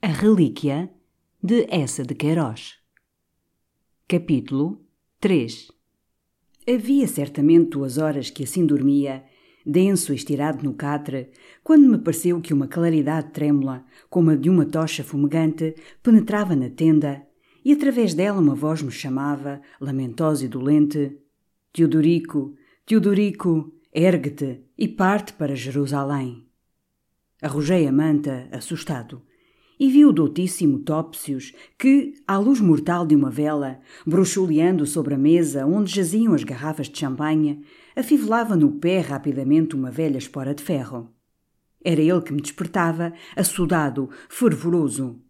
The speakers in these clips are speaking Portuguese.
A Relíquia de Essa de Queiroz. Capítulo 3 Havia certamente duas horas que assim dormia, denso e estirado no catre, quando me pareceu que uma claridade trêmula, como a de uma tocha fumegante, penetrava na tenda, e através dela uma voz me chamava, lamentosa e dolente: Teodorico, Teodorico, ergue-te e parte para Jerusalém. Arrojei a manta, assustado e viu o doutíssimo Topsius que, à luz mortal de uma vela, bruxuleando sobre a mesa onde jaziam as garrafas de champanhe, afivelava no pé rapidamente uma velha espora de ferro. Era ele que me despertava, assodado, fervoroso.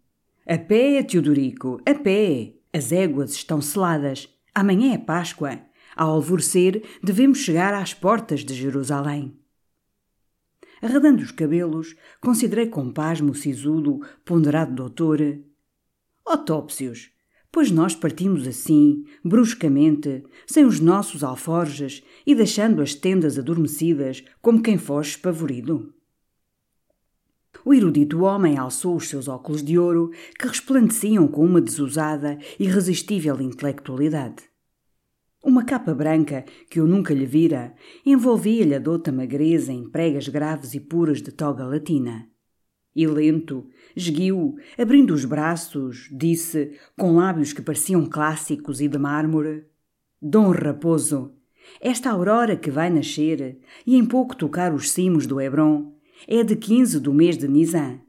A pé, Teodorico, a pé! As éguas estão seladas. Amanhã é Páscoa. Ao alvorecer, devemos chegar às portas de Jerusalém. Arredando os cabelos, considerei com pasmo o sisudo, ponderado doutor. Otópsios, pois nós partimos assim, bruscamente, sem os nossos alforjes e deixando as tendas adormecidas, como quem foge espavorido. O erudito homem alçou os seus óculos de ouro, que resplandeciam com uma desusada, irresistível intelectualidade. Uma capa branca, que eu nunca lhe vira, envolvia-lhe a dota magreza em pregas graves e puras de toga latina. E lento, esguio, abrindo os braços, disse, com lábios que pareciam clássicos e de mármore: Dom Raposo, esta aurora que vai nascer e em pouco tocar os cimos do Hebron é de quinze do mês de Nisan.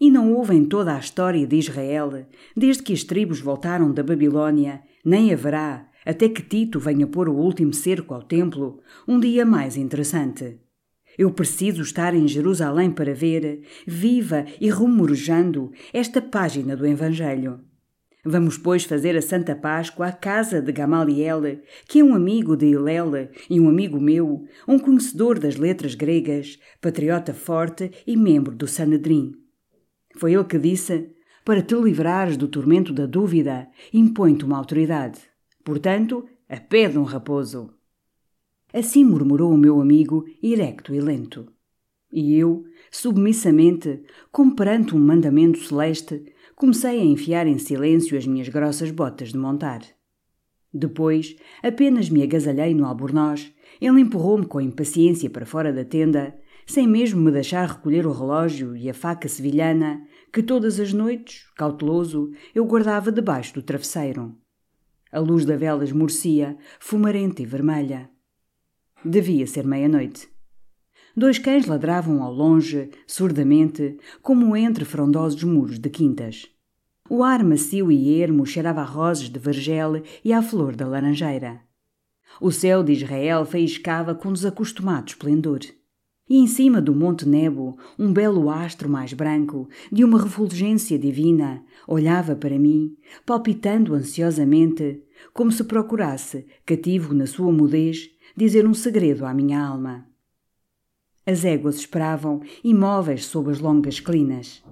E não houve em toda a história de Israel, desde que as tribos voltaram da Babilônia, nem haverá, até que Tito venha pôr o último cerco ao templo, um dia mais interessante. Eu preciso estar em Jerusalém para ver, viva e rumorejando, esta página do Evangelho. Vamos, pois, fazer a Santa Páscoa à casa de Gamaliel, que é um amigo de Hilel e um amigo meu, um conhecedor das letras gregas, patriota forte e membro do Sanedrim. Foi ele que disse: Para te livrares do tormento da dúvida, impõe-te uma autoridade. Portanto, a pé de um raposo. Assim murmurou o meu amigo, erecto e lento. E eu, submissamente, como perante um mandamento celeste, comecei a enfiar em silêncio as minhas grossas botas de montar. Depois, apenas me agasalhei no albornoz, ele empurrou-me com impaciência para fora da tenda, sem mesmo me deixar recolher o relógio e a faca sevilhana que todas as noites, cauteloso, eu guardava debaixo do travesseiro. A luz da vela esmorecia, fumarenta e vermelha. Devia ser meia-noite. Dois cães ladravam ao longe, surdamente, como entre frondosos muros de quintas. O ar macio e ermo cheirava a rosas de vergel e à flor da laranjeira. O céu de Israel faiscava com desacostumado esplendor e em cima do Monte Nebo, um belo astro mais branco, de uma refulgência divina, olhava para mim, palpitando ansiosamente, como se procurasse, cativo na sua mudez, dizer um segredo à minha alma. As éguas esperavam, imóveis sob as longas clinas.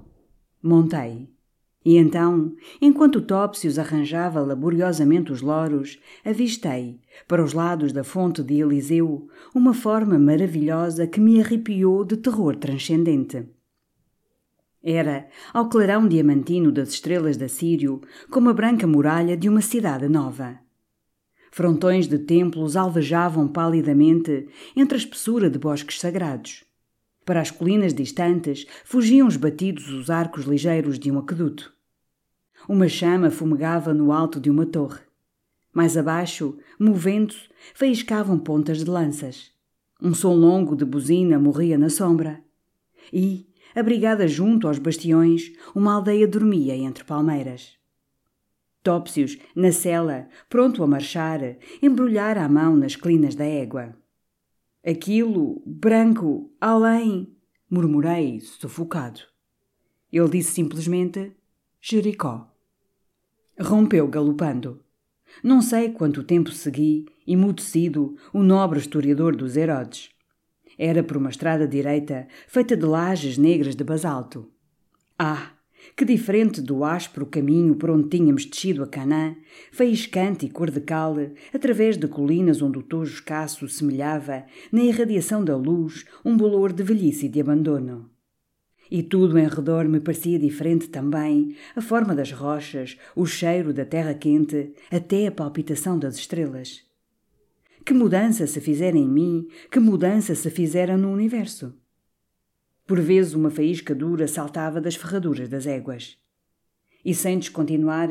Montei. E então, enquanto Topsius arranjava laboriosamente os loros, avistei, para os lados da fonte de Eliseu, uma forma maravilhosa que me arrepiou de terror transcendente. Era, ao clarão diamantino das estrelas da Sírio, como a branca muralha de uma cidade nova. Frontões de templos alvejavam palidamente entre a espessura de bosques sagrados. Para as colinas distantes fugiam esbatidos os arcos ligeiros de um aqueduto. Uma chama fumegava no alto de uma torre. Mais abaixo, movendo-se, faiscavam pontas de lanças. Um som longo de buzina morria na sombra. E, abrigada junto aos bastiões, uma aldeia dormia entre palmeiras. Topsius, na cela, pronto a marchar, embrulhara a mão nas clinas da égua. Aquilo, branco, além, murmurei, sufocado. Ele disse simplesmente: Jericó. Rompeu galopando. Não sei quanto tempo segui, emudecido, o nobre historiador dos Herodes. Era por uma estrada direita, feita de lajes negras de basalto. Ah, que diferente do áspero caminho por onde tínhamos descido a Canaã, faiscante e cor de cal, através de colinas onde o tojo escasso semelhava, na irradiação da luz, um bolor de velhice e de abandono. E tudo em redor me parecia diferente também, a forma das rochas, o cheiro da terra quente, até a palpitação das estrelas. Que mudança se fizera em mim, que mudança se fizera no universo. Por vezes uma faísca dura saltava das ferraduras das éguas. E sem descontinuar,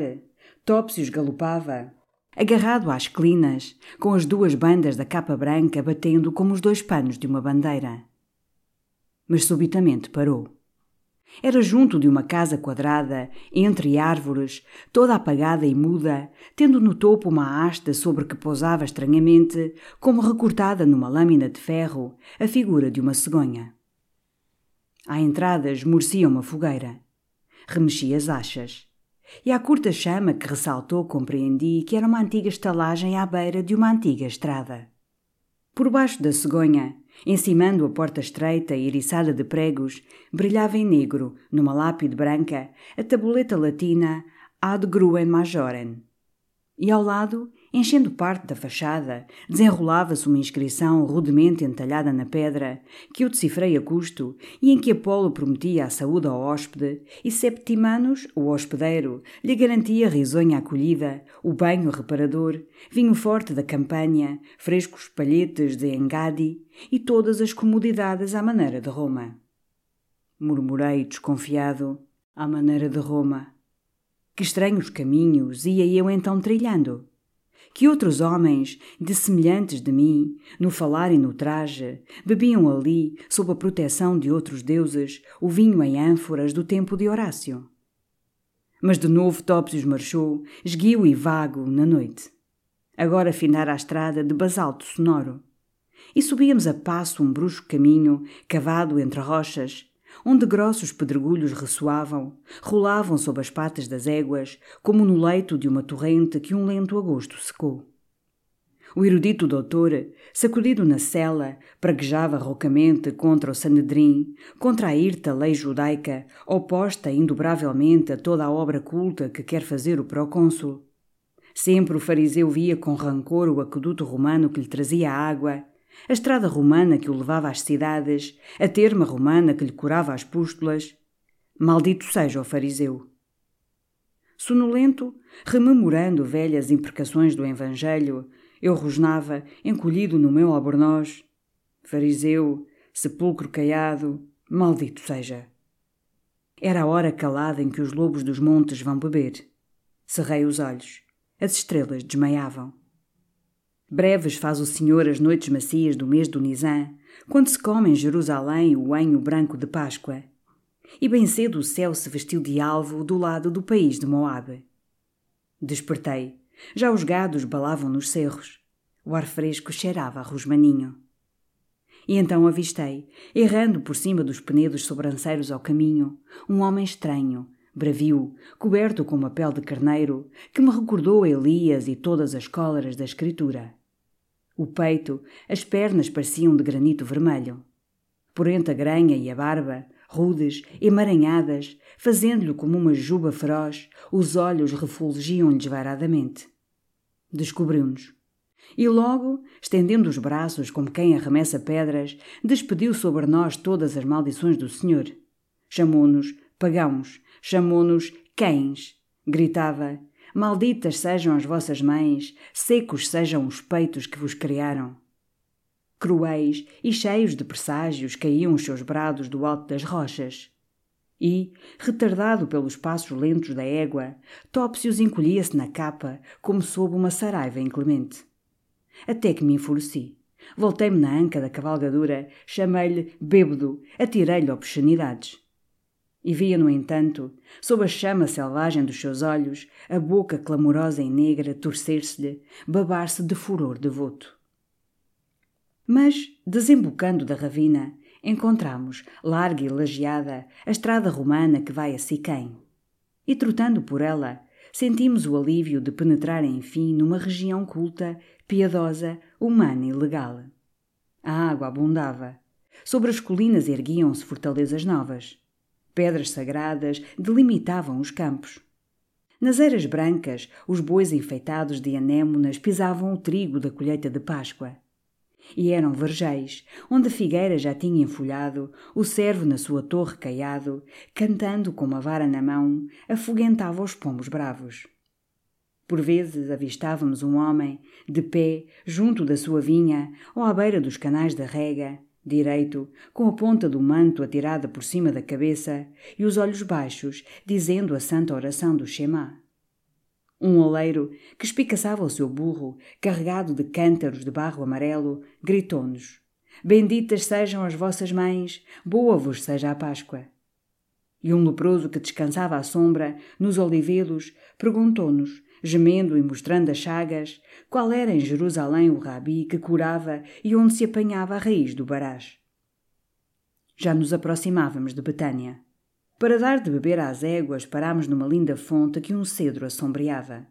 Topsius galopava, agarrado às clinas, com as duas bandas da capa branca batendo como os dois panos de uma bandeira. Mas subitamente parou. Era junto de uma casa quadrada, entre árvores, toda apagada e muda, tendo no topo uma haste sobre que pousava estranhamente, como recortada numa lâmina de ferro, a figura de uma cegonha. À entrada esmorecia uma fogueira. Remexi as achas. E à curta chama que ressaltou compreendi que era uma antiga estalagem à beira de uma antiga estrada. Por baixo da cegonha, encimando a porta estreita e eriçada de pregos, brilhava em negro, numa lápide branca, a tabuleta latina Ad Gruen Majorem. E ao lado, Enchendo parte da fachada, desenrolava-se uma inscrição rudemente entalhada na pedra, que eu decifrei a custo, e em que Apolo prometia a saúde ao hóspede, e Septimanos, o hospedeiro, lhe garantia risonha acolhida, o banho reparador, vinho forte da campanha, frescos palhetes de Engadi e todas as comodidades à maneira de Roma. Murmurei desconfiado, à maneira de Roma. Que estranhos caminhos ia eu então trilhando? Que outros homens, de semelhantes de mim, no falar e no traje, bebiam ali, sob a proteção de outros deuses, o vinho em ânforas do tempo de Horácio. Mas de novo Topsius marchou, esguio e vago, na noite. Agora findara a estrada de basalto sonoro. E subíamos a passo um brusco caminho, cavado entre rochas, onde grossos pedregulhos ressoavam, rolavam sob as patas das éguas, como no leito de uma torrente que um lento agosto secou. O erudito doutor, sacudido na cela, praguejava roucamente contra o Sanedrim, contra a irta lei judaica, oposta indobravelmente a toda a obra culta que quer fazer o procônsul. Sempre o fariseu via com rancor o aqueduto romano que lhe trazia água, a estrada romana que o levava às cidades, a terma romana que lhe curava as pústulas. Maldito seja o fariseu. Sonolento, rememorando velhas imprecações do Evangelho, eu rosnava, encolhido no meu albornoz. Fariseu, sepulcro caiado, maldito seja. Era a hora calada em que os lobos dos montes vão beber. Cerrei os olhos. As estrelas desmaiavam. Breves faz o Senhor as noites macias do mês do Nizam, quando se come em Jerusalém o anho branco de Páscoa. E bem cedo o céu se vestiu de alvo do lado do país de Moabe. Despertei. Já os gados balavam nos cerros. O ar fresco cheirava a rosmaninho. E então avistei, errando por cima dos penedos sobranceiros ao caminho, um homem estranho, bravio, coberto com uma pele de carneiro, que me recordou Elias e todas as cóleras da Escritura. O peito, as pernas pareciam de granito vermelho. Por entre a granha e a barba, rudes, emaranhadas, fazendo-lhe como uma juba feroz, os olhos refulgiam-lhe desvairadamente. Descobriu-nos. E logo, estendendo os braços como quem arremessa pedras, despediu sobre nós todas as maldições do Senhor. Chamou-nos pagãos, chamou-nos cães. Gritava: Malditas sejam as vossas mães, secos sejam os peitos que vos criaram. cruéis e cheios de presságios caíam os seus brados do alto das rochas. E, retardado pelos passos lentos da égua, Topsius encolhia-se na capa como sob uma saraiva inclemente. Até que me enfureci. Voltei-me na anca da cavalgadura, chamei-lhe bêbado, atirei-lhe obscenidades. E via, no entanto, sob a chama selvagem dos seus olhos, a boca clamorosa e negra torcer-se-lhe, babar-se de furor devoto. Mas, desembocando da ravina, encontramos, larga e lajeada, a estrada romana que vai a Siquém. E trotando por ela, sentimos o alívio de penetrar enfim numa região culta, piedosa, humana e legal. A água abundava. Sobre as colinas erguiam-se fortalezas novas. Pedras sagradas delimitavam os campos. Nas eiras brancas, os bois enfeitados de anémonas pisavam o trigo da colheita de Páscoa. E eram vergéis, onde a figueira já tinha enfolhado, o servo na sua torre caiado, cantando com uma vara na mão, afugentava os pombos bravos. Por vezes avistávamos um homem, de pé, junto da sua vinha, ou à beira dos canais da rega, direito, com a ponta do manto atirada por cima da cabeça e os olhos baixos, dizendo a santa oração do Shema. Um oleiro, que espicaçava o seu burro, carregado de cântaros de barro amarelo, gritou-nos: Benditas sejam as vossas mães, boa vos seja a Páscoa. E um leproso que descansava à sombra, nos olivedos, perguntou-nos, gemendo e mostrando as chagas, qual era em Jerusalém o rabi que curava e onde se apanhava a raiz do barás. Já nos aproximávamos de Betânia. Para dar de beber às éguas, parámos numa linda fonte que um cedro assombreava.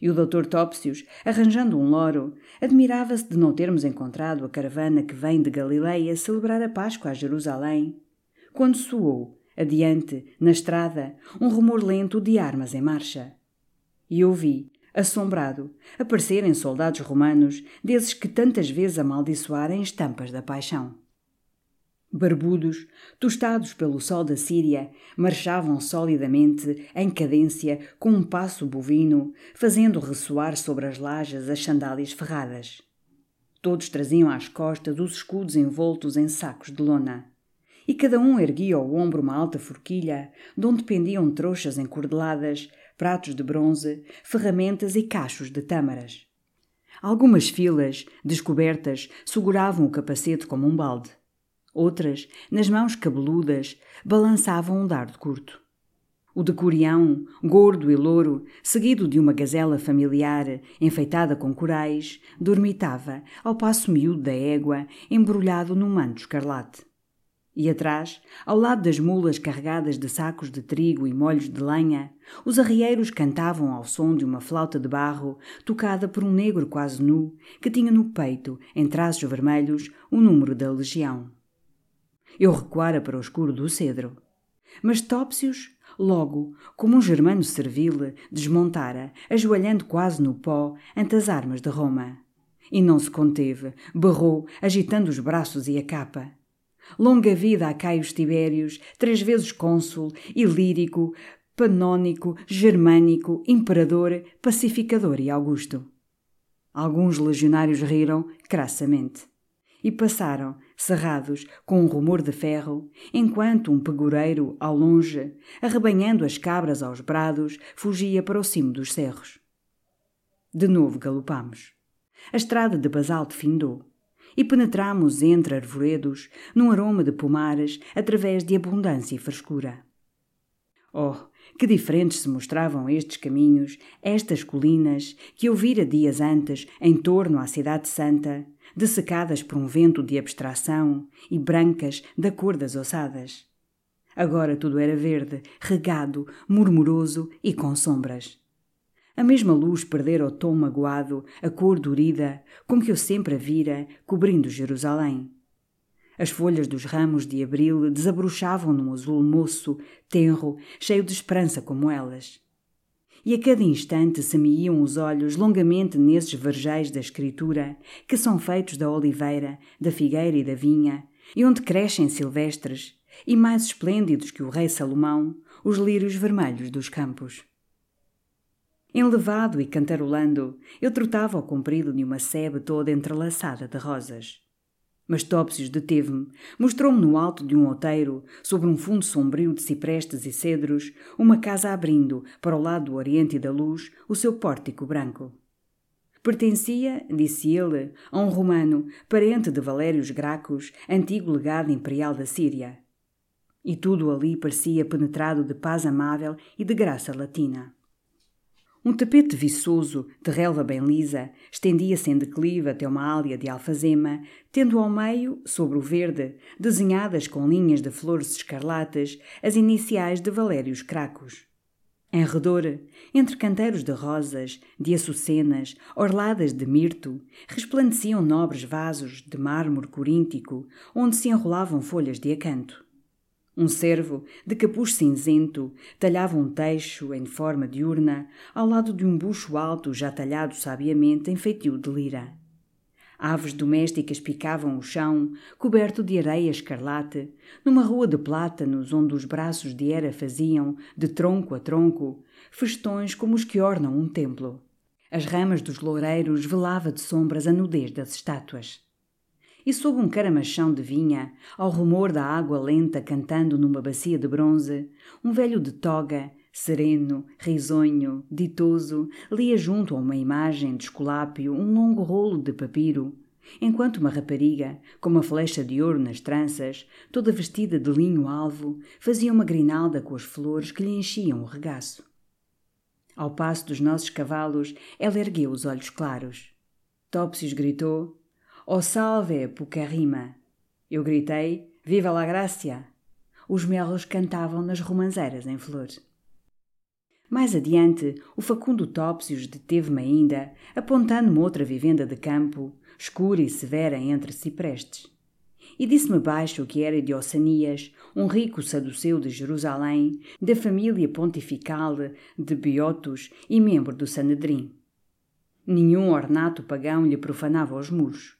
E o doutor Topsius, arranjando um loro, admirava-se de não termos encontrado a caravana que vem de Galileia celebrar a Páscoa a Jerusalém, quando soou, adiante, na estrada, um rumor lento de armas em marcha. E ouvi, assombrado, aparecerem soldados romanos, desses que tantas vezes amaldiçoarem estampas da paixão. Barbudos, tostados pelo sol da Síria, marchavam solidamente, em cadência, com um passo bovino, fazendo ressoar sobre as lajas as sandálias ferradas. Todos traziam às costas os escudos envoltos em sacos de lona. E cada um erguia ao ombro uma alta forquilha, de onde pendiam trouxas encordeladas, pratos de bronze, ferramentas e cachos de tâmaras. Algumas filas, descobertas, seguravam o capacete como um balde. Outras, nas mãos cabeludas, balançavam um dardo curto. O decurião, gordo e louro, seguido de uma gazela familiar, enfeitada com corais, dormitava, ao passo miúdo da égua, embrulhado num manto escarlate. E atrás, ao lado das mulas carregadas de sacos de trigo e molhos de lenha, os arrieiros cantavam ao som de uma flauta de barro, tocada por um negro quase nu, que tinha no peito, em traços vermelhos, o número da legião. Eu recuara para o escuro do cedro. Mas Topsius, logo, como um germano servil, desmontara, ajoelhando quase no pó, ante as armas de Roma. E não se conteve, berrou, agitando os braços e a capa. Longa vida a Caio Tibérios, três vezes cônsul, ilírico, panônico, germânico, imperador, pacificador e augusto. Alguns legionários riram crassamente e passaram, cerrados, com um rumor de ferro, enquanto um pegureiro, ao longe, arrebanhando as cabras aos brados, fugia para o cimo dos cerros. De novo galopamos. A estrada de basalto findou e penetramos entre arvoredos, num aroma de pomares, através de abundância e frescura. Oh, que diferentes se mostravam estes caminhos, estas colinas, que eu vira dias antes em torno à Cidade Santa, dessecadas por um vento de abstração e brancas da cor das ossadas. Agora tudo era verde, regado, murmuroso e com sombras. A mesma luz perdera o tom magoado, a cor dorida, com que eu sempre a vira, cobrindo Jerusalém. As folhas dos ramos de abril desabrochavam num azul moço, tenro, cheio de esperança como elas e a cada instante se me iam os olhos longamente nesses vergéis da escritura, que são feitos da oliveira, da figueira e da vinha, e onde crescem silvestres, e mais esplêndidos que o rei Salomão, os lírios vermelhos dos campos. Enlevado e cantarolando, eu trotava ao comprido de uma sebe toda entrelaçada de rosas. Mas Topsius deteve-me, mostrou-me no alto de um outeiro, sobre um fundo sombrio de ciprestes e cedros, uma casa abrindo, para o lado do oriente e da luz, o seu pórtico branco. Pertencia, disse ele, a um romano, parente de Valérios Gracos, antigo legado imperial da Síria. E tudo ali parecia penetrado de paz amável e de graça latina. Um tapete viçoso, de relva bem lisa, estendia-se em declive até uma ália de alfazema, tendo ao meio, sobre o verde, desenhadas com linhas de flores escarlatas, as iniciais de Valérios Cracos. Em redor, entre canteiros de rosas, de açucenas, orladas de mirto, resplandeciam nobres vasos de mármore coríntico, onde se enrolavam folhas de acanto. Um cervo, de capuz cinzento, talhava um teixo em forma de urna, ao lado de um bucho alto já talhado sabiamente em feitio de lira. Aves domésticas picavam o chão, coberto de areia escarlate, numa rua de plátanos onde os braços de Hera faziam, de tronco a tronco, festões como os que ornam um templo. As ramas dos loureiros velava de sombras a nudez das estátuas e sob um caramachão de vinha, ao rumor da água lenta cantando numa bacia de bronze, um velho de toga, sereno, risonho, ditoso, lia junto a uma imagem de esculápio um longo rolo de papiro, enquanto uma rapariga, com uma flecha de ouro nas tranças, toda vestida de linho alvo, fazia uma grinalda com as flores que lhe enchiam o regaço. Ao passo dos nossos cavalos, ela ergueu os olhos claros. Topsius gritou Oh salve, Pucarrima! Eu gritei, Viva la Gracia! Os melros cantavam nas romanzeiras em flor. Mais adiante, o Facundo Topsius deteve-me ainda, apontando-me outra vivenda de campo, escura e severa entre ciprestes. E disse-me baixo que era de Ossanias, um rico saduceu de Jerusalém, da família pontifical de Biotos e membro do Sanedrim. Nenhum ornato pagão lhe profanava os muros.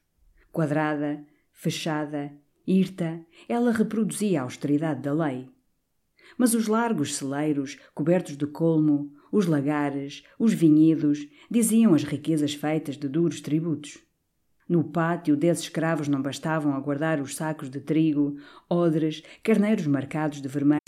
Quadrada, fechada, hirta, ela reproduzia a austeridade da lei. Mas os largos celeiros, cobertos de colmo, os lagares, os vinhedos, diziam as riquezas feitas de duros tributos. No pátio, dez escravos não bastavam a guardar os sacos de trigo, odres, carneiros marcados de vermelho.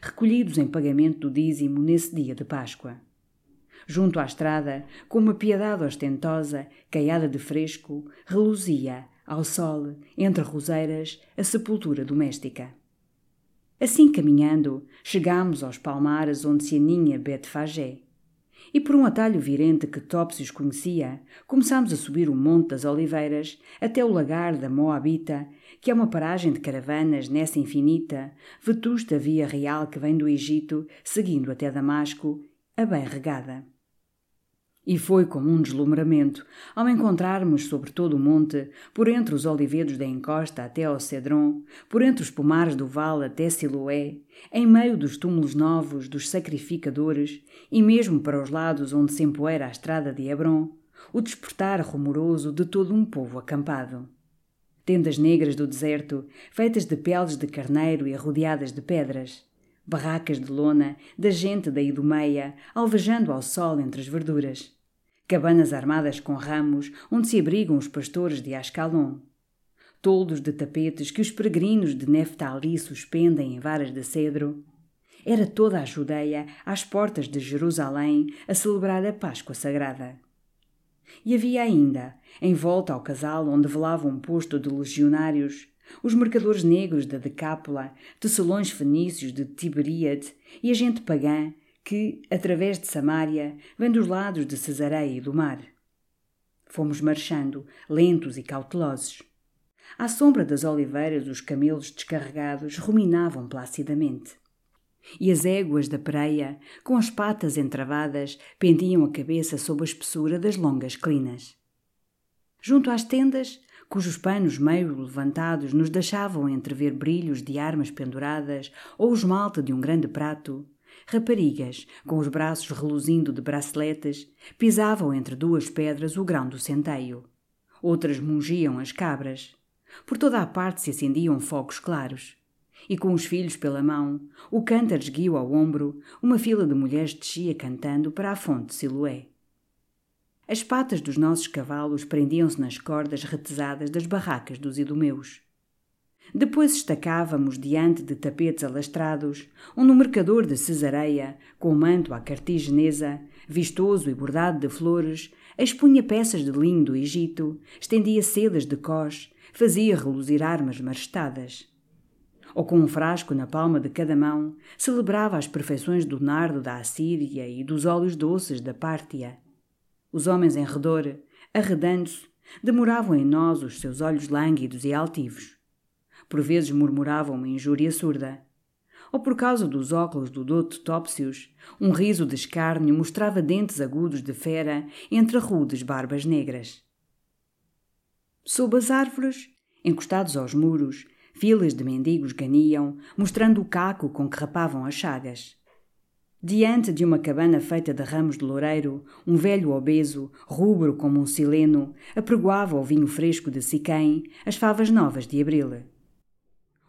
Recolhidos em pagamento do dízimo nesse dia de Páscoa. Junto à estrada, com uma piedade ostentosa, caiada de fresco, reluzia, ao sol, entre roseiras, a sepultura doméstica. Assim caminhando, chegámos aos palmares onde se aninha Betfagé. e por um atalho virente que Topsius conhecia, começámos a subir o Monte das Oliveiras até o lagar da Moabita, que é uma paragem de caravanas nessa infinita, vetusta via real que vem do Egito, seguindo até Damasco, a bem regada. E foi como um deslumbramento ao encontrarmos sobre todo o monte, por entre os olivedos da encosta até ao Cedron, por entre os pomares do vale até Siloé, em meio dos túmulos novos dos sacrificadores e mesmo para os lados onde se empoeira a estrada de Hebron, o despertar rumoroso de todo um povo acampado. Tendas negras do deserto, feitas de peles de carneiro e rodeadas de pedras, barracas de lona da gente da Idumeia, alvejando ao sol entre as verduras cabanas armadas com ramos onde se abrigam os pastores de Ascalon, toldos de tapetes que os peregrinos de Neftali suspendem em varas de cedro. Era toda a Judeia às portas de Jerusalém a celebrar a Páscoa Sagrada. E havia ainda, em volta ao casal onde velava um posto de legionários, os mercadores negros da Decápola, tecelões fenícios de Tiberíade e a gente pagã que, através de Samaria, vem dos lados de Cesareia e do mar. Fomos marchando, lentos e cautelosos. À sombra das oliveiras, os camelos descarregados ruminavam placidamente. E as éguas da preia, com as patas entravadas, pendiam a cabeça sob a espessura das longas clinas. Junto às tendas, cujos panos meio levantados nos deixavam entrever brilhos de armas penduradas ou o esmalte de um grande prato, Raparigas, com os braços reluzindo de braceletes, pisavam entre duas pedras o grão do centeio. Outras mungiam as cabras. Por toda a parte se acendiam fogos claros. E com os filhos pela mão, o cântaro esguio ao ombro, uma fila de mulheres descia cantando para a fonte de Siloé. As patas dos nossos cavalos prendiam-se nas cordas retesadas das barracas dos idumeus. Depois estacávamos diante de tapetes alastrados, onde um mercador de Cesareia, com o manto à cartigenesa, vistoso e bordado de flores, expunha peças de linho do Egito, estendia sedas de cós, fazia reluzir armas marestadas. Ou com um frasco na palma de cada mão, celebrava as perfeições do nardo da Assíria e dos óleos doces da Pártia. Os homens em redor, arredando-se, demoravam em nós os seus olhos lânguidos e altivos por vezes murmuravam uma injúria surda. Ou por causa dos óculos do Douto Topsius, um riso de escárnio mostrava dentes agudos de fera entre rudes barbas negras. Sob as árvores, encostados aos muros, filas de mendigos ganiam, mostrando o caco com que rapavam as chagas. Diante de uma cabana feita de ramos de loureiro, um velho obeso, rubro como um sileno, apregoava o vinho fresco de Siquém, as favas novas de abril.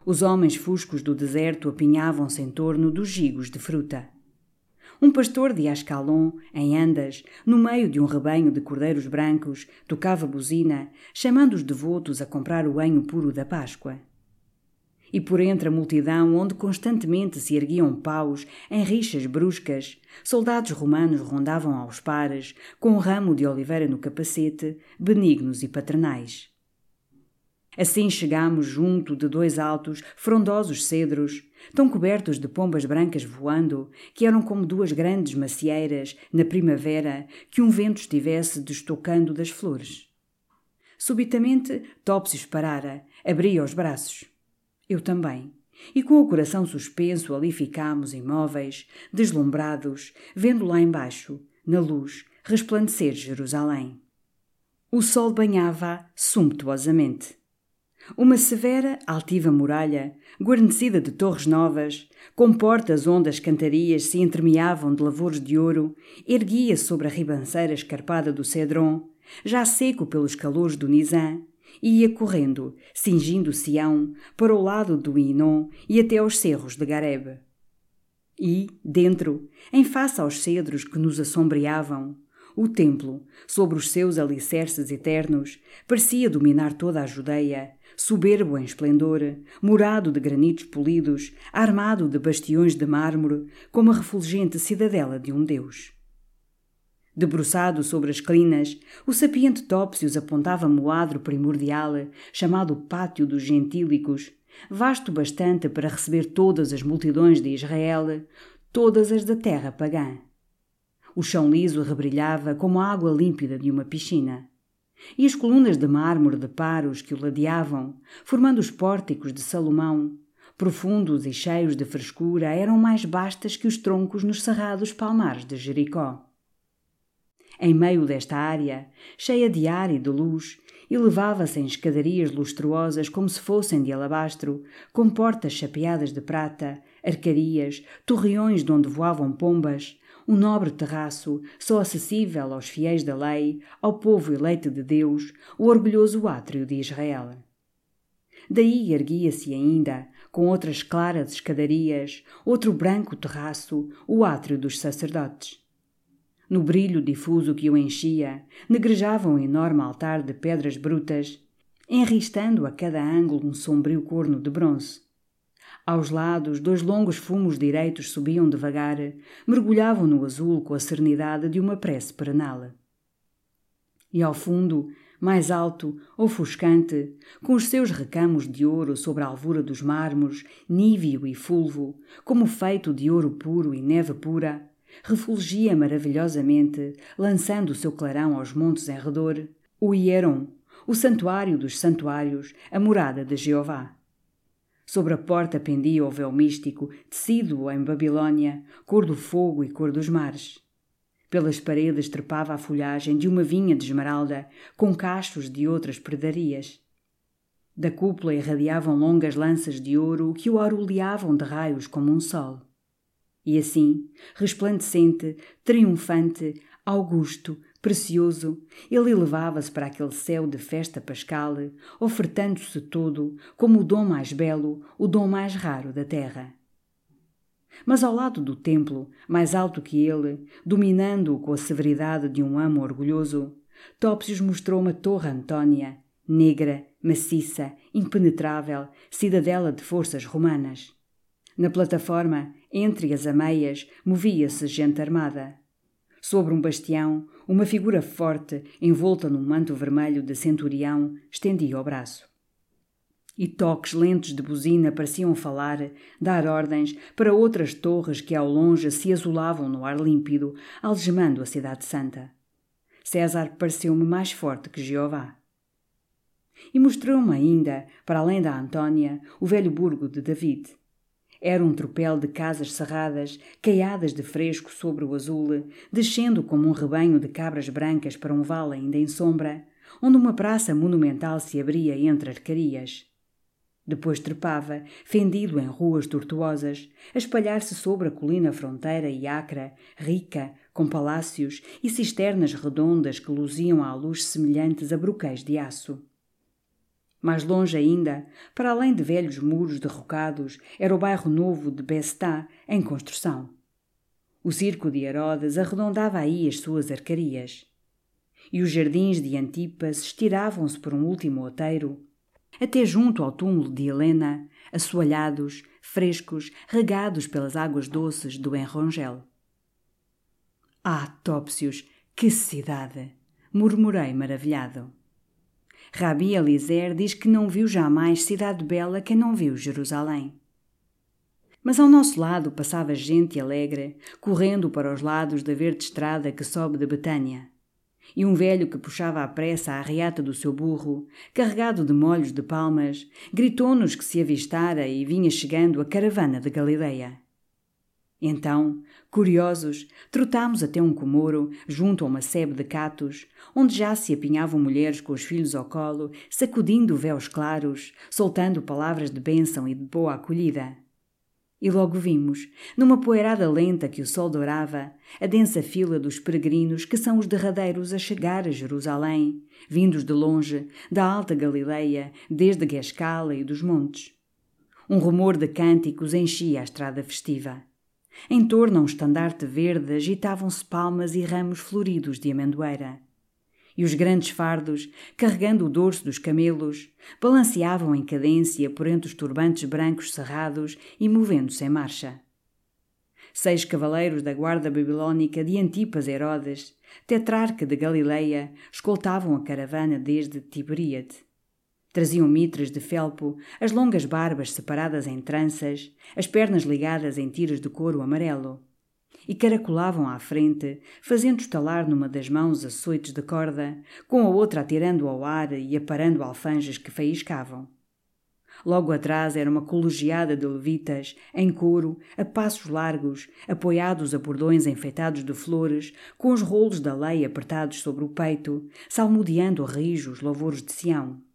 Os homens fuscos do deserto apinhavam-se em torno dos gigos de fruta. Um pastor de Ascalon, em Andas, no meio de um rebanho de cordeiros brancos, tocava buzina, chamando os devotos a comprar o banho puro da Páscoa. E por entre a multidão, onde constantemente se erguiam paus em rixas bruscas, soldados romanos rondavam aos pares, com um ramo de oliveira no capacete, benignos e paternais. Assim chegámos junto de dois altos, frondosos cedros, tão cobertos de pombas brancas voando, que eram como duas grandes macieiras, na primavera, que um vento estivesse destocando das flores. Subitamente, Topsius parara, abria os braços. Eu também. E com o coração suspenso ali ficámos imóveis, deslumbrados, vendo lá embaixo, na luz, resplandecer Jerusalém. O sol banhava sumptuosamente. Uma severa, altiva muralha, guarnecida de torres novas, com portas onde as cantarias se entremeavam de lavores de ouro, erguia sobre a ribanceira escarpada do Cedron, já seco pelos calores do Nizam, e ia correndo, cingindo Sião, para o lado do Inon e até aos cerros de Gareb. E, dentro, em face aos cedros que nos assombreavam, o templo, sobre os seus alicerces eternos, parecia dominar toda a Judeia, soberbo em esplendor, murado de granitos polidos, armado de bastiões de mármore, como a refulgente cidadela de um deus. Debruçado sobre as clinas, o sapiente Topsius apontava-me o adro primordial, chamado Pátio dos Gentílicos, vasto bastante para receber todas as multidões de Israel, todas as da terra pagã. O chão liso rebrilhava como a água límpida de uma piscina. E as colunas de mármore de paros que o ladeavam, formando os pórticos de Salomão, profundos e cheios de frescura, eram mais bastas que os troncos nos cerrados palmares de Jericó. Em meio desta área, cheia de ar e de luz, elevava-se em escadarias lustruosas como se fossem de alabastro, com portas chapeadas de prata, arcarias, torreões de onde voavam pombas, um nobre terraço, só acessível aos fiéis da lei, ao povo eleito de Deus, o orgulhoso átrio de Israel. Daí erguia-se ainda, com outras claras escadarias, outro branco terraço, o átrio dos sacerdotes. No brilho difuso que o enchia, negrejava um enorme altar de pedras brutas, enristando a cada ângulo um sombrio corno de bronze. Aos lados, dois longos fumos direitos subiam devagar, mergulhavam no azul com a serenidade de uma prece perenal. E ao fundo, mais alto, ofuscante, com os seus recamos de ouro sobre a alvura dos mármores, níveo e fulvo, como feito de ouro puro e neve pura, refulgia maravilhosamente, lançando o seu clarão aos montes em redor, o Hieron, o santuário dos santuários, a morada de Jeová. Sobre a porta pendia o véu místico, tecido em Babilônia, cor do fogo e cor dos mares. Pelas paredes trepava a folhagem de uma vinha de esmeralda, com cachos de outras predarias. Da cúpula irradiavam longas lanças de ouro que o aureolavam de raios como um sol. E assim, resplandecente, triunfante, augusto, precioso, ele elevava-se para aquele céu de festa pascal, ofertando-se todo como o dom mais belo, o dom mais raro da terra. Mas ao lado do templo, mais alto que ele, dominando-o com a severidade de um amo orgulhoso, Topsius mostrou uma torre Antônia, negra, maciça, impenetrável, cidadela de forças romanas. Na plataforma, entre as ameias, movia-se gente armada. Sobre um bastião, uma figura forte, envolta num manto vermelho de centurião, estendia o braço. E toques lentos de buzina pareciam falar, dar ordens para outras torres que ao longe se azulavam no ar límpido, algemando a cidade santa. César pareceu-me mais forte que Jeová. E mostrou-me ainda, para além da Antônia, o velho burgo de David, era um tropel de casas cerradas, caiadas de fresco sobre o azul, descendo como um rebanho de cabras brancas para um vale ainda em sombra, onde uma praça monumental se abria entre arcarias. Depois trepava, fendido em ruas tortuosas, a espalhar-se sobre a colina fronteira e acra, rica, com palácios e cisternas redondas que luziam à luz semelhantes a broquéis de aço. Mais longe ainda, para além de velhos muros derrocados, era o bairro novo de Bestá, em construção. O circo de Herodes arredondava aí as suas arcarias. E os jardins de Antipas estiravam-se por um último outeiro, até junto ao túmulo de Helena, assoalhados, frescos, regados pelas águas doces do Enrongel. Ah, Topsius, que cidade! murmurei maravilhado. Rabi Eliezer diz que não viu jamais cidade bela que não viu Jerusalém. Mas ao nosso lado passava gente alegre, correndo para os lados da verde estrada que sobe de Betânia. E um velho que puxava à pressa a reata do seu burro, carregado de molhos de palmas, gritou-nos que se avistara e vinha chegando a caravana de Galileia. Então, curiosos, trotámos até um comoro, junto a uma sebe de catos, onde já se apinhavam mulheres com os filhos ao colo, sacudindo véus claros, soltando palavras de bênção e de boa acolhida. E logo vimos, numa poeirada lenta que o sol dourava, a densa fila dos peregrinos que são os derradeiros a chegar a Jerusalém, vindos de longe, da alta Galileia, desde Guescala e dos montes. Um rumor de cânticos enchia a estrada festiva. Em torno a um estandarte verde agitavam-se palmas e ramos floridos de amendoeira. E os grandes fardos, carregando o dorso dos camelos, balanceavam em cadência por entre os turbantes brancos cerrados e movendo-se em marcha. Seis cavaleiros da guarda babilônica de Antipas Herodes, tetrarca de Galileia, escoltavam a caravana desde Tiberíade. Traziam mitras de felpo, as longas barbas separadas em tranças, as pernas ligadas em tiras de couro amarelo. e caracolavam à frente, fazendo estalar numa das mãos açoites de corda, com a outra atirando ao ar e aparando alfanjes que faiscavam. Logo atrás era uma colegiada de levitas, em coro, a passos largos, apoiados a bordões enfeitados de flores, com os rolos da lei apertados sobre o peito, salmodiando rijos louvores de Sião.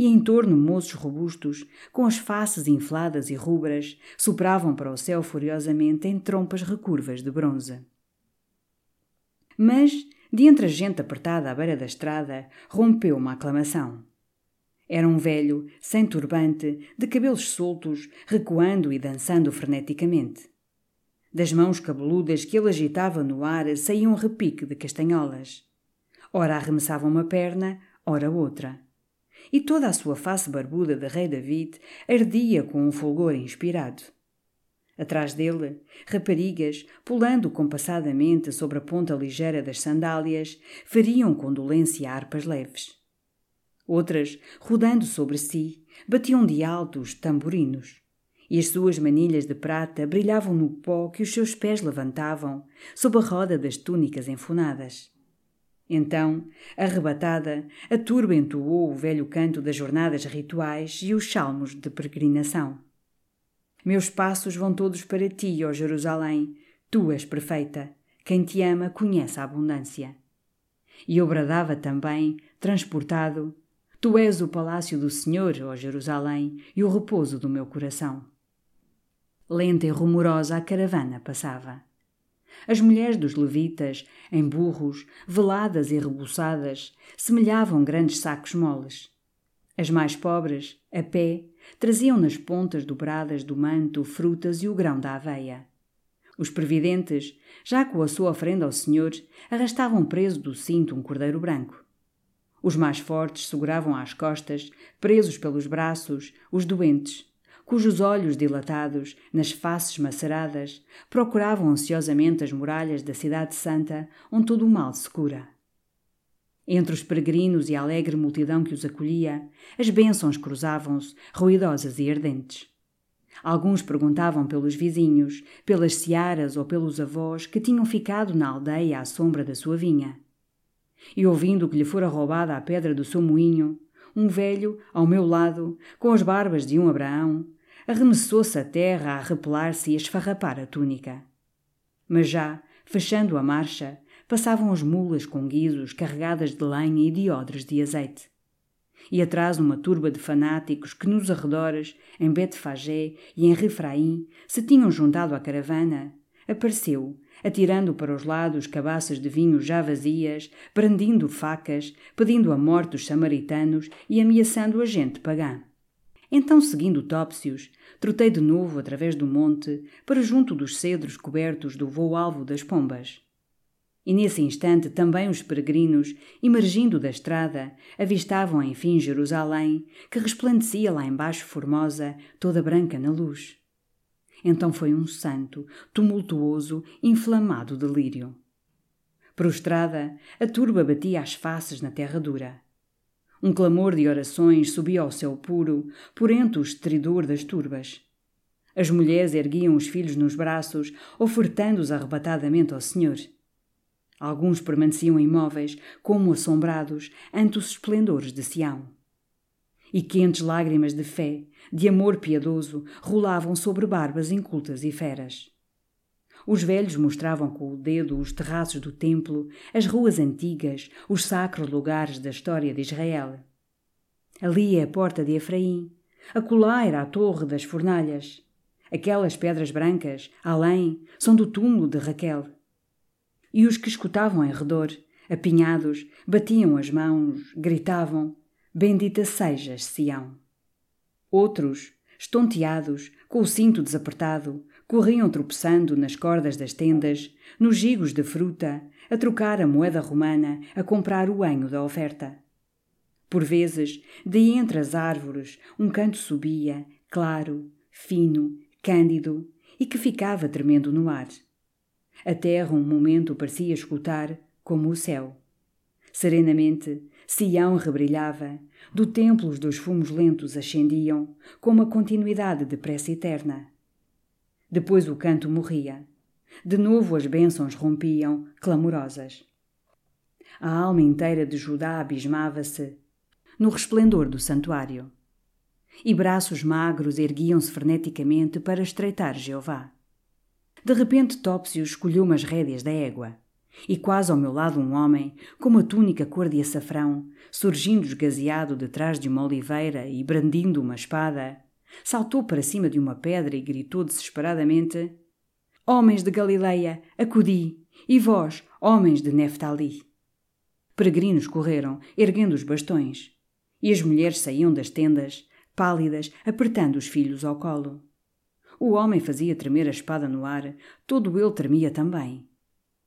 E em torno moços robustos, com as faces infladas e rubras, sopravam para o céu furiosamente em trompas recurvas de bronze. Mas, de entre a gente apertada à beira da estrada, rompeu uma aclamação. Era um velho, sem turbante, de cabelos soltos, recuando e dançando freneticamente. Das mãos cabeludas que ele agitava no ar saía um repique de castanholas. Ora arremessava uma perna, ora outra. E toda a sua face barbuda de rei David ardia com um fulgor inspirado. Atrás dele, raparigas, pulando compassadamente sobre a ponta ligeira das sandálias, feriam com dolência harpas leves. Outras, rodando sobre si, batiam de alto os tamborinos. E as suas manilhas de prata brilhavam no pó que os seus pés levantavam, sob a roda das túnicas enfunadas. Então, arrebatada, a turba entoou o velho canto das jornadas rituais e os salmos de peregrinação. Meus passos vão todos para ti, ó Jerusalém, tu és perfeita. Quem te ama conhece a abundância. E eu bradava também, transportado, Tu és o palácio do Senhor, ó Jerusalém, e o repouso do meu coração. Lenta e rumorosa a caravana passava. As mulheres dos levitas, em burros, veladas e rebuçadas, semelhavam grandes sacos moles. As mais pobres, a pé, traziam nas pontas dobradas do manto frutas e o grão da aveia. Os previdentes, já com a sua ofrenda ao Senhor, arrastavam preso do cinto um cordeiro branco. Os mais fortes seguravam às costas, presos pelos braços, os doentes, cujos olhos dilatados, nas faces maceradas, procuravam ansiosamente as muralhas da Cidade Santa, onde todo o mal se cura. Entre os peregrinos e a alegre multidão que os acolhia, as bênçãos cruzavam-se, ruidosas e ardentes. Alguns perguntavam pelos vizinhos, pelas searas ou pelos avós que tinham ficado na aldeia à sombra da sua vinha. E ouvindo que lhe fora roubada a pedra do seu moinho, um velho, ao meu lado, com as barbas de um Abraão, arremessou-se à terra a repelar-se e a esfarrapar a túnica. Mas já, fechando a marcha, passavam as mulas com guizos carregadas de lenha e de odres de azeite. E atrás uma turba de fanáticos que nos arredores, em Betfagé e em Refraim, se tinham juntado à caravana, apareceu, atirando para os lados cabaças de vinho já vazias, brandindo facas, pedindo a morte dos samaritanos e ameaçando a gente pagã. Então, seguindo Topsius, trotei de novo através do monte para junto dos cedros cobertos do voo alvo das pombas. E nesse instante também os peregrinos, emergindo da estrada, avistavam enfim Jerusalém, que resplandecia lá embaixo formosa, toda branca na luz. Então foi um santo, tumultuoso, inflamado delírio. Prostrada, a turba batia as faces na terra dura. Um clamor de orações subia ao céu puro, por entre o estridor das turbas. As mulheres erguiam os filhos nos braços, ofertando-os arrebatadamente ao Senhor. Alguns permaneciam imóveis, como assombrados, ante os esplendores de Sião e quentes lágrimas de fé, de amor piedoso, rolavam sobre barbas incultas e feras. Os velhos mostravam com o dedo os terraços do templo, as ruas antigas, os sacros lugares da história de Israel. Ali é a porta de Efraim, acolá era a torre das fornalhas. Aquelas pedras brancas, além, são do túmulo de Raquel. E os que escutavam em redor, apinhados, batiam as mãos, gritavam: Bendita sejas, Sião. Outros, estonteados, com o cinto desapertado, corriam tropeçando nas cordas das tendas, nos gigos de fruta, a trocar a moeda romana, a comprar o anho da oferta. Por vezes, de entre as árvores, um canto subia, claro, fino, cândido, e que ficava tremendo no ar. A terra um momento parecia escutar, como o céu. Serenamente, Sião rebrilhava, do templo os dois fumos lentos ascendiam, com uma continuidade de prece eterna. Depois o canto morria. De novo as bênçãos rompiam, clamorosas. A alma inteira de Judá abismava-se no resplendor do santuário. E braços magros erguiam-se freneticamente para estreitar Jeová. De repente Topsio escolheu umas rédeas da égua, e quase ao meu lado um homem, com uma túnica cor de açafrão, surgindo esgazeado detrás de uma oliveira e brandindo uma espada, saltou para cima de uma pedra e gritou desesperadamente: Homens de Galileia, acudi! E vós, homens de Neftali! Peregrinos correram, erguendo os bastões, e as mulheres saíam das tendas, pálidas, apertando os filhos ao colo. O homem fazia tremer a espada no ar, todo ele tremia também.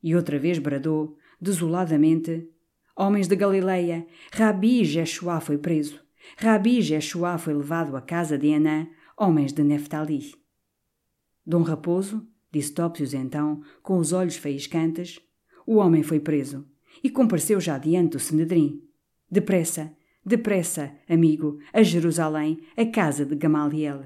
E outra vez bradou, desoladamente: Homens de Galileia, Rabi Jeshua foi preso. Rabi Jeshua foi levado à casa de Anã, homens de Neftali. Dom Raposo, disse Tópsios então, com os olhos faiscantes, o homem foi preso e compareceu já diante do Senedrim. Depressa, depressa, amigo, a Jerusalém, a casa de Gamaliel.